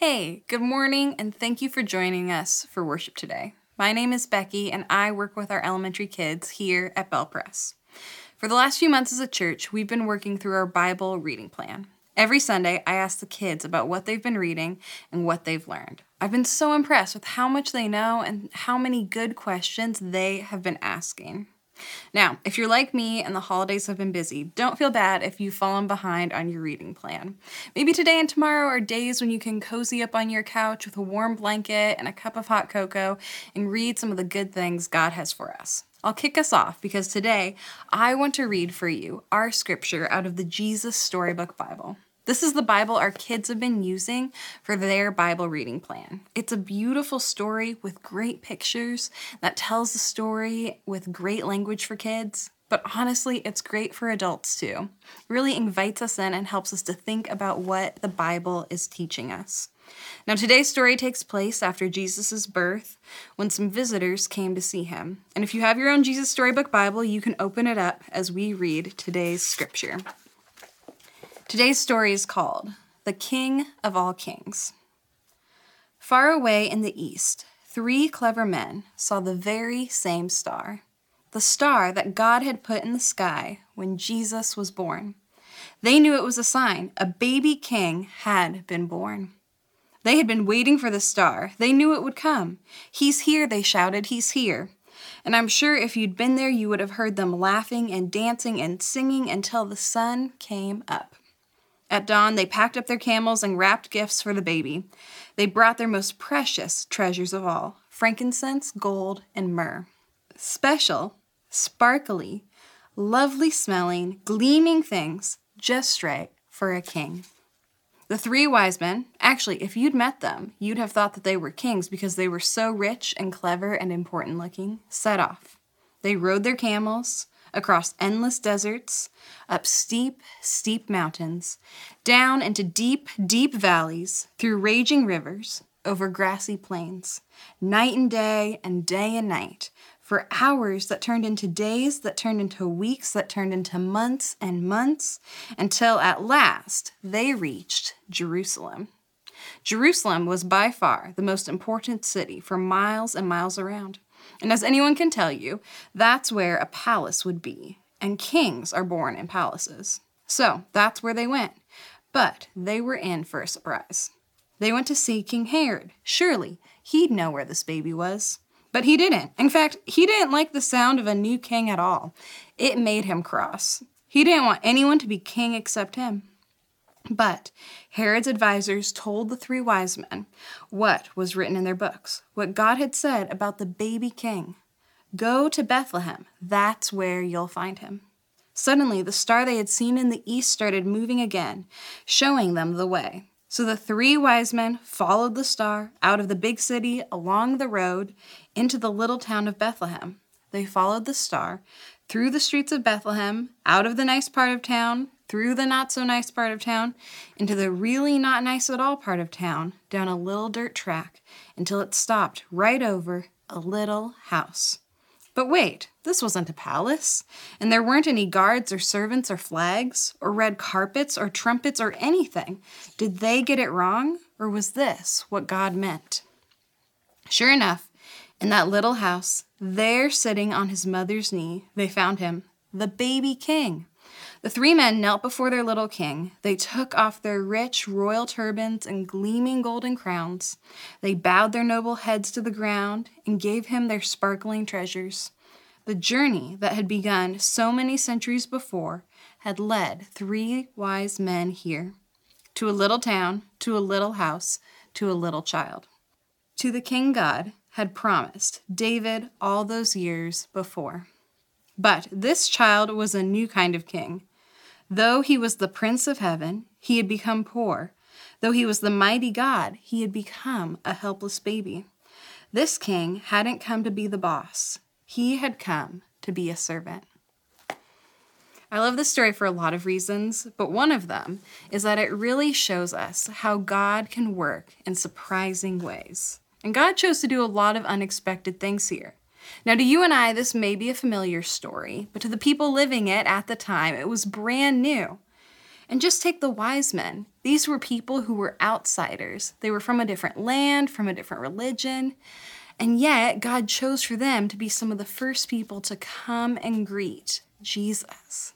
Hey, good morning, and thank you for joining us for worship today. My name is Becky, and I work with our elementary kids here at BelPres. For the last few months as a church, we've been working through our Bible reading plan. Every Sunday, I ask the kids about what they've been reading and what they've learned. I've been so impressed with how much they know and how many good questions they have been asking. Now, if you're like me and the holidays have been busy, don't feel bad if you've fallen behind on your reading plan. Maybe today and tomorrow are days when you can cozy up on your couch with a warm blanket and a cup of hot cocoa and read some of the good things God has for us. I'll kick us off because today I want to read for you our scripture out of the Jesus Storybook Bible. This is the Bible our kids have been using for their Bible reading plan. It's a beautiful story with great pictures that tells the story with great language for kids. But honestly, it's great for adults too. It really invites us in and helps us to think about what the Bible is teaching us. Now, today's story takes place after Jesus' birth when some visitors came to see him. And if you have your own Jesus Storybook Bible, you can open it up as we read today's scripture. Today's story is called The King of All Kings. Far away in the east, three clever men saw the very same star, the star that God had put in the sky when Jesus was born. They knew it was a sign a baby king had been born. They had been waiting for the star. They knew it would come. He's here, they shouted. He's here. And I'm sure if you'd been there, you would have heard them laughing and dancing and singing until the sun came up. At dawn, they packed up their camels and wrapped gifts for the baby. They brought their most precious treasures of all frankincense, gold, and myrrh. Special, sparkly, lovely smelling, gleaming things, just right for a king. The three wise men, actually, if you'd met them, you'd have thought that they were kings because they were so rich and clever and important looking, set off. They rode their camels, across endless deserts, up steep, steep mountains, down into deep, deep valleys, through raging rivers, over grassy plains, night and day and day and night, for hours that turned into days, that turned into weeks, that turned into months and months, until at last they reached Jerusalem. Jerusalem was by far the most important city for miles and miles around. And as anyone can tell you, that's where a palace would be, and kings are born in palaces. So that's where they went. But they were in for a surprise. They went to see King Herod. Surely he'd know where this baby was. But he didn't. In fact, he didn't like the sound of a new king at all. It made him cross. He didn't want anyone to be king except him. But Herod's advisors told the three wise men what was written in their books, what God had said about the baby king. Go to Bethlehem, that's where you'll find him. Suddenly, the star they had seen in the east started moving again, showing them the way. So the three wise men followed the star out of the big city, along the road, into the little town of Bethlehem. They followed the star through the streets of Bethlehem, out of the nice part of town, through the not so nice part of town, into the really not nice at all part of town, down a little dirt track, until it stopped right over a little house. But wait, this wasn't a palace, and there weren't any guards or servants or flags, or red carpets or trumpets or anything. Did they get it wrong, or was this what God meant? Sure enough, in that little house, there sitting on his mother's knee, they found him, the baby king. The three men knelt before their little king. They took off their rich royal turbans and gleaming golden crowns. They bowed their noble heads to the ground and gave him their sparkling treasures. The journey that had begun so many centuries before had led three wise men here to a little town, to a little house, to a little child. To the king God had promised David all those years before. But this child was a new kind of king. Though he was the prince of heaven, he had become poor. Though he was the mighty God, he had become a helpless baby. This king hadn't come to be the boss, he had come to be a servant. I love this story for a lot of reasons, but one of them is that it really shows us how God can work in surprising ways. And God chose to do a lot of unexpected things here. Now, to you and I, this may be a familiar story, but to the people living it at the time, it was brand new. And just take the wise men. These were people who were outsiders. They were from a different land, from a different religion. And yet, God chose for them to be some of the first people to come and greet Jesus.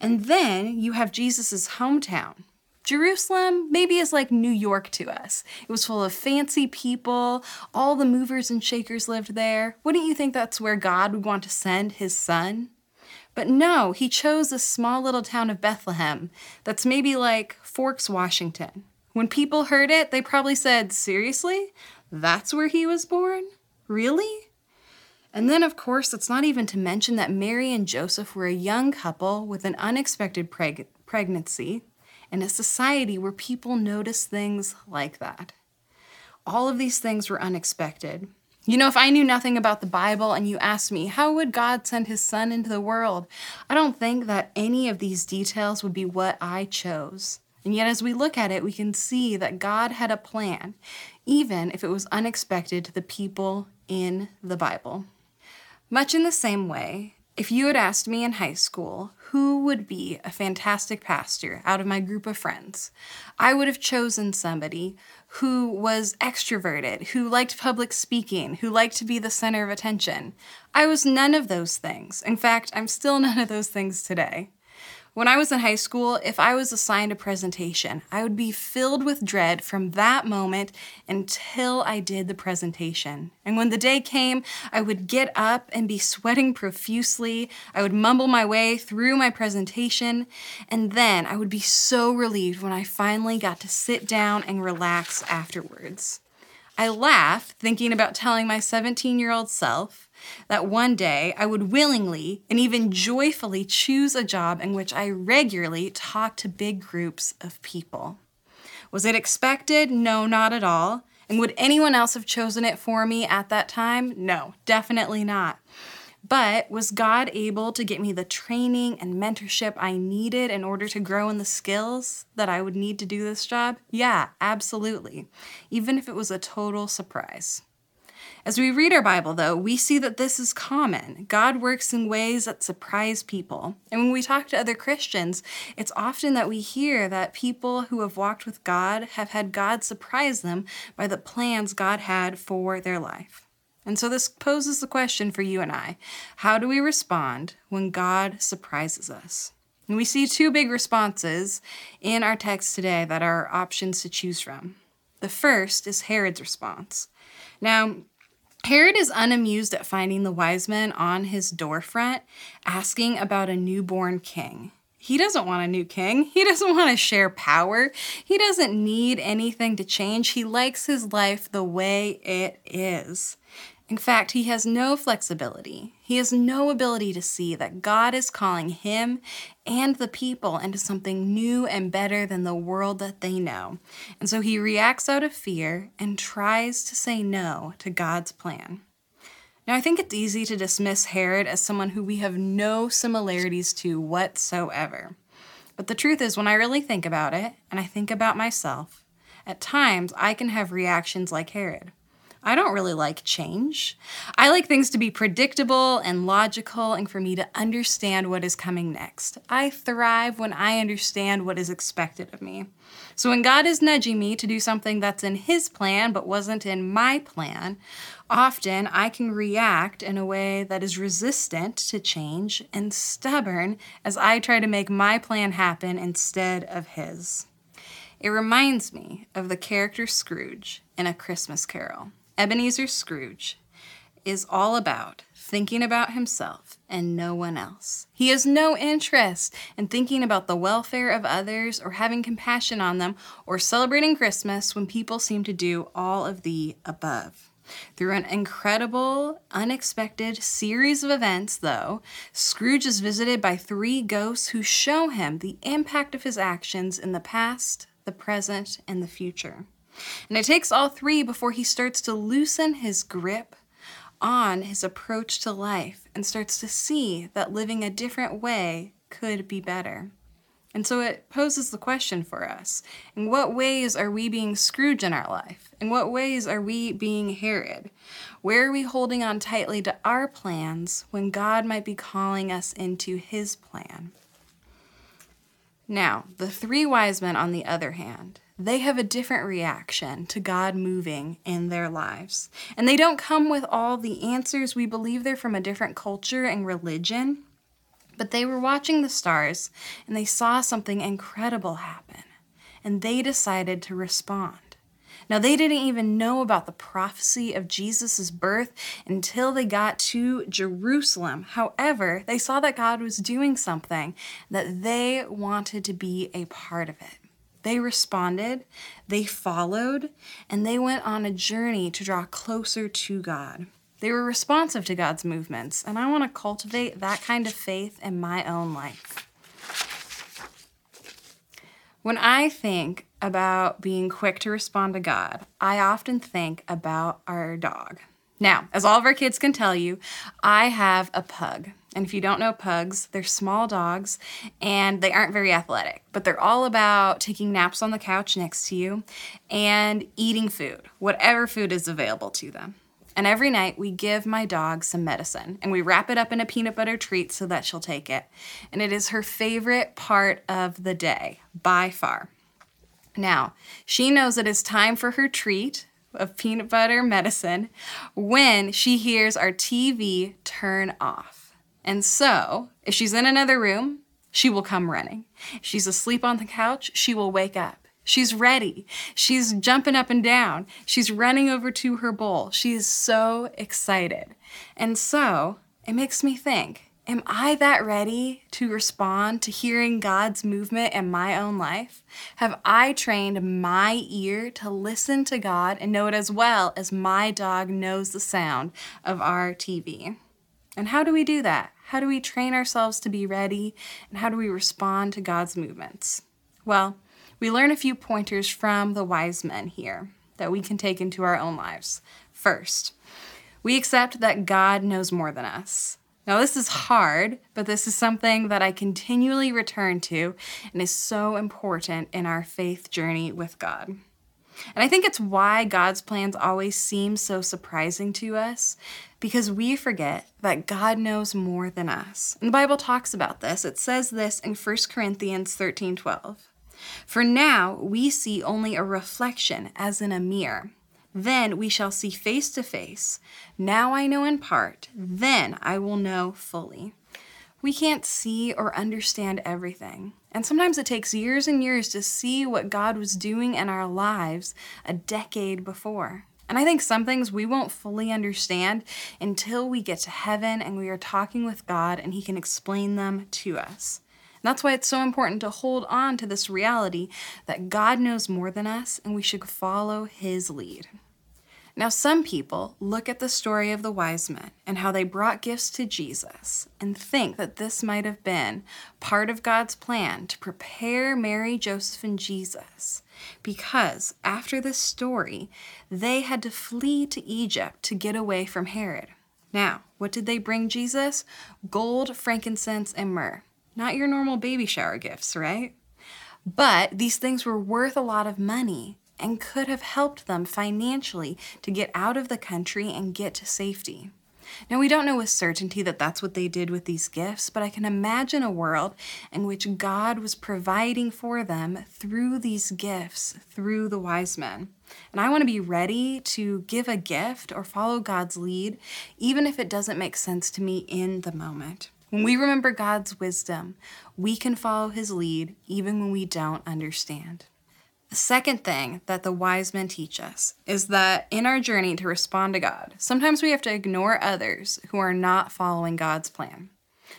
And then you have Jesus' hometown. Jerusalem maybe is like New York to us. It was full of fancy people, all the movers and shakers lived there. Wouldn't you think that's where God would want to send his son? But no, he chose a small little town of Bethlehem that's maybe like Forks, Washington. When people heard it, they probably said, Seriously? That's where he was born? Really? And then, of course, it's not even to mention that Mary and Joseph were a young couple with an unexpected preg- pregnancy in a society where people notice things like that. All of these things were unexpected. You know, if I knew nothing about the Bible and you asked me, how would God send his son into the world? I don't think that any of these details would be what I chose. And yet, as we look at it, we can see that God had a plan, even if it was unexpected to the people in the Bible. Much in the same way, if you had asked me in high school who would be a fantastic pastor out of my group of friends, I would have chosen somebody who was extroverted, who liked public speaking, who liked to be the center of attention. I was none of those things. In fact, I'm still none of those things today. When I was in high school, if I was assigned a presentation, I would be filled with dread from that moment until I did the presentation. And when the day came, I would get up and be sweating profusely. I would mumble my way through my presentation, and then I would be so relieved when I finally got to sit down and relax afterwards. I laughed thinking about telling my 17 year old self that one day I would willingly and even joyfully choose a job in which I regularly talk to big groups of people. Was it expected? No, not at all. And would anyone else have chosen it for me at that time? No, definitely not. But was God able to get me the training and mentorship I needed in order to grow in the skills that I would need to do this job? Yeah, absolutely. Even if it was a total surprise. As we read our Bible, though, we see that this is common. God works in ways that surprise people. And when we talk to other Christians, it's often that we hear that people who have walked with God have had God surprise them by the plans God had for their life. And so this poses the question for you and I How do we respond when God surprises us? And we see two big responses in our text today that are options to choose from. The first is Herod's response. Now, Herod is unamused at finding the wise men on his doorfront asking about a newborn king. He doesn't want a new king. He doesn't want to share power. He doesn't need anything to change. He likes his life the way it is. In fact, he has no flexibility. He has no ability to see that God is calling him and the people into something new and better than the world that they know. And so he reacts out of fear and tries to say no to God's plan. Now, I think it's easy to dismiss Herod as someone who we have no similarities to whatsoever. But the truth is, when I really think about it, and I think about myself, at times I can have reactions like Herod. I don't really like change. I like things to be predictable and logical and for me to understand what is coming next. I thrive when I understand what is expected of me. So when God is nudging me to do something that's in His plan but wasn't in my plan, often I can react in a way that is resistant to change and stubborn as I try to make my plan happen instead of His. It reminds me of the character Scrooge in A Christmas Carol. Ebenezer Scrooge is all about thinking about himself and no one else. He has no interest in thinking about the welfare of others or having compassion on them or celebrating Christmas when people seem to do all of the above. Through an incredible, unexpected series of events, though, Scrooge is visited by three ghosts who show him the impact of his actions in the past, the present, and the future. And it takes all three before he starts to loosen his grip on his approach to life and starts to see that living a different way could be better. And so it poses the question for us in what ways are we being Scrooge in our life? In what ways are we being Herod? Where are we holding on tightly to our plans when God might be calling us into his plan? Now, the three wise men, on the other hand, they have a different reaction to God moving in their lives. And they don't come with all the answers. We believe they're from a different culture and religion. But they were watching the stars and they saw something incredible happen. And they decided to respond. Now, they didn't even know about the prophecy of Jesus' birth until they got to Jerusalem. However, they saw that God was doing something that they wanted to be a part of it. They responded, they followed, and they went on a journey to draw closer to God. They were responsive to God's movements, and I want to cultivate that kind of faith in my own life. When I think about being quick to respond to God, I often think about our dog. Now, as all of our kids can tell you, I have a pug. And if you don't know pugs, they're small dogs and they aren't very athletic, but they're all about taking naps on the couch next to you and eating food, whatever food is available to them. And every night we give my dog some medicine and we wrap it up in a peanut butter treat so that she'll take it. And it is her favorite part of the day by far. Now, she knows it is time for her treat of peanut butter medicine when she hears our TV turn off. And so, if she's in another room, she will come running. If she's asleep on the couch, she will wake up. She's ready. She's jumping up and down. She's running over to her bowl. She is so excited. And so, it makes me think Am I that ready to respond to hearing God's movement in my own life? Have I trained my ear to listen to God and know it as well as my dog knows the sound of our TV? And how do we do that? How do we train ourselves to be ready? And how do we respond to God's movements? Well, we learn a few pointers from the wise men here that we can take into our own lives. First, we accept that God knows more than us. Now, this is hard, but this is something that I continually return to and is so important in our faith journey with God. And I think it's why God's plans always seem so surprising to us because we forget that God knows more than us. And the Bible talks about this. It says this in 1 Corinthians 13 12. For now we see only a reflection as in a mirror then we shall see face to face. Now I know in part, then I will know fully. We can't see or understand everything. And sometimes it takes years and years to see what God was doing in our lives a decade before. And I think some things we won't fully understand until we get to heaven and we are talking with God and He can explain them to us. That's why it's so important to hold on to this reality that God knows more than us and we should follow His lead. Now, some people look at the story of the wise men and how they brought gifts to Jesus and think that this might have been part of God's plan to prepare Mary, Joseph, and Jesus. Because after this story, they had to flee to Egypt to get away from Herod. Now, what did they bring Jesus? Gold, frankincense, and myrrh. Not your normal baby shower gifts, right? But these things were worth a lot of money and could have helped them financially to get out of the country and get to safety. Now, we don't know with certainty that that's what they did with these gifts, but I can imagine a world in which God was providing for them through these gifts, through the wise men. And I want to be ready to give a gift or follow God's lead, even if it doesn't make sense to me in the moment. When we remember God's wisdom, we can follow his lead even when we don't understand. The second thing that the wise men teach us is that in our journey to respond to God, sometimes we have to ignore others who are not following God's plan.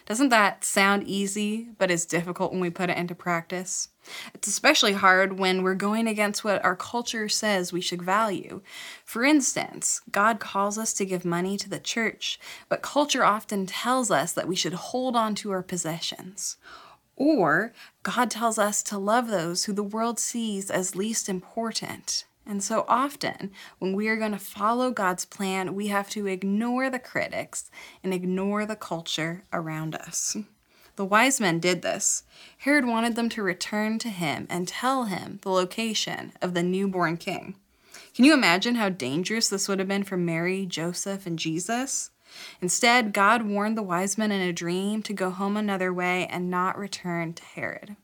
Doesn't that sound easy, but is difficult when we put it into practice? It's especially hard when we're going against what our culture says we should value. For instance, God calls us to give money to the church, but culture often tells us that we should hold on to our possessions or God tells us to love those who the world sees as least important. And so often, when we are going to follow God's plan, we have to ignore the critics and ignore the culture around us. The wise men did this. Herod wanted them to return to him and tell him the location of the newborn king. Can you imagine how dangerous this would have been for Mary, Joseph, and Jesus? Instead, God warned the wise men in a dream to go home another way and not return to Herod.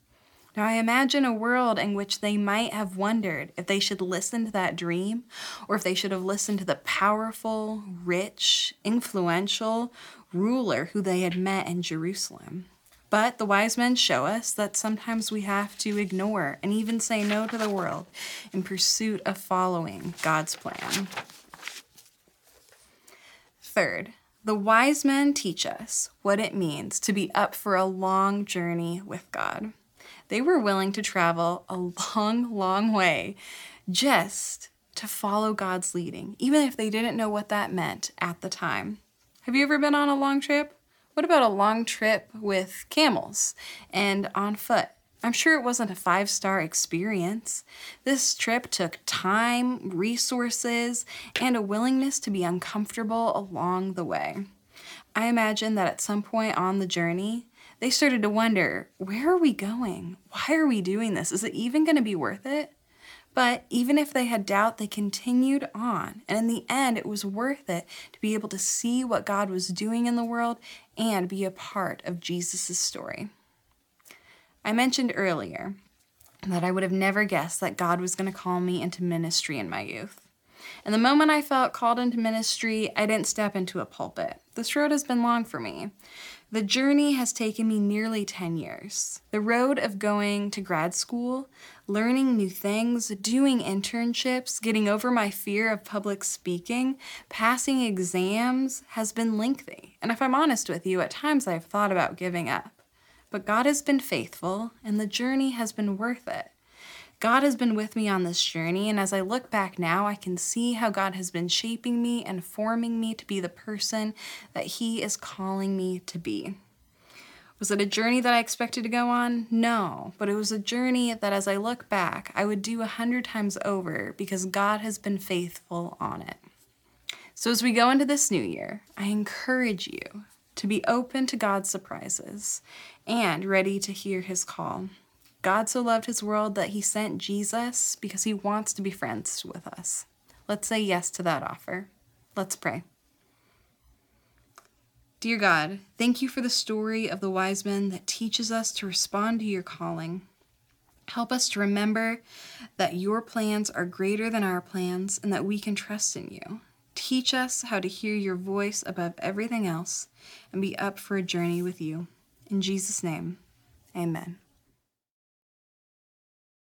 Now, I imagine a world in which they might have wondered if they should listen to that dream or if they should have listened to the powerful, rich, influential ruler who they had met in Jerusalem. But the wise men show us that sometimes we have to ignore and even say no to the world in pursuit of following God's plan. Third, the wise men teach us what it means to be up for a long journey with God. They were willing to travel a long, long way just to follow God's leading, even if they didn't know what that meant at the time. Have you ever been on a long trip? What about a long trip with camels and on foot? I'm sure it wasn't a five star experience. This trip took time, resources, and a willingness to be uncomfortable along the way. I imagine that at some point on the journey, they started to wonder where are we going? Why are we doing this? Is it even going to be worth it? But even if they had doubt, they continued on. And in the end, it was worth it to be able to see what God was doing in the world and be a part of Jesus' story. I mentioned earlier that I would have never guessed that God was going to call me into ministry in my youth. And the moment I felt called into ministry, I didn't step into a pulpit. This road has been long for me. The journey has taken me nearly 10 years. The road of going to grad school, learning new things, doing internships, getting over my fear of public speaking, passing exams has been lengthy. And if I'm honest with you, at times I've thought about giving up. But God has been faithful, and the journey has been worth it. God has been with me on this journey, and as I look back now, I can see how God has been shaping me and forming me to be the person that He is calling me to be. Was it a journey that I expected to go on? No, but it was a journey that as I look back, I would do a hundred times over because God has been faithful on it. So as we go into this new year, I encourage you to be open to God's surprises and ready to hear His call. God so loved his world that he sent Jesus because he wants to be friends with us. Let's say yes to that offer. Let's pray. Dear God, thank you for the story of the wise men that teaches us to respond to your calling. Help us to remember that your plans are greater than our plans and that we can trust in you. Teach us how to hear your voice above everything else and be up for a journey with you. In Jesus' name, amen.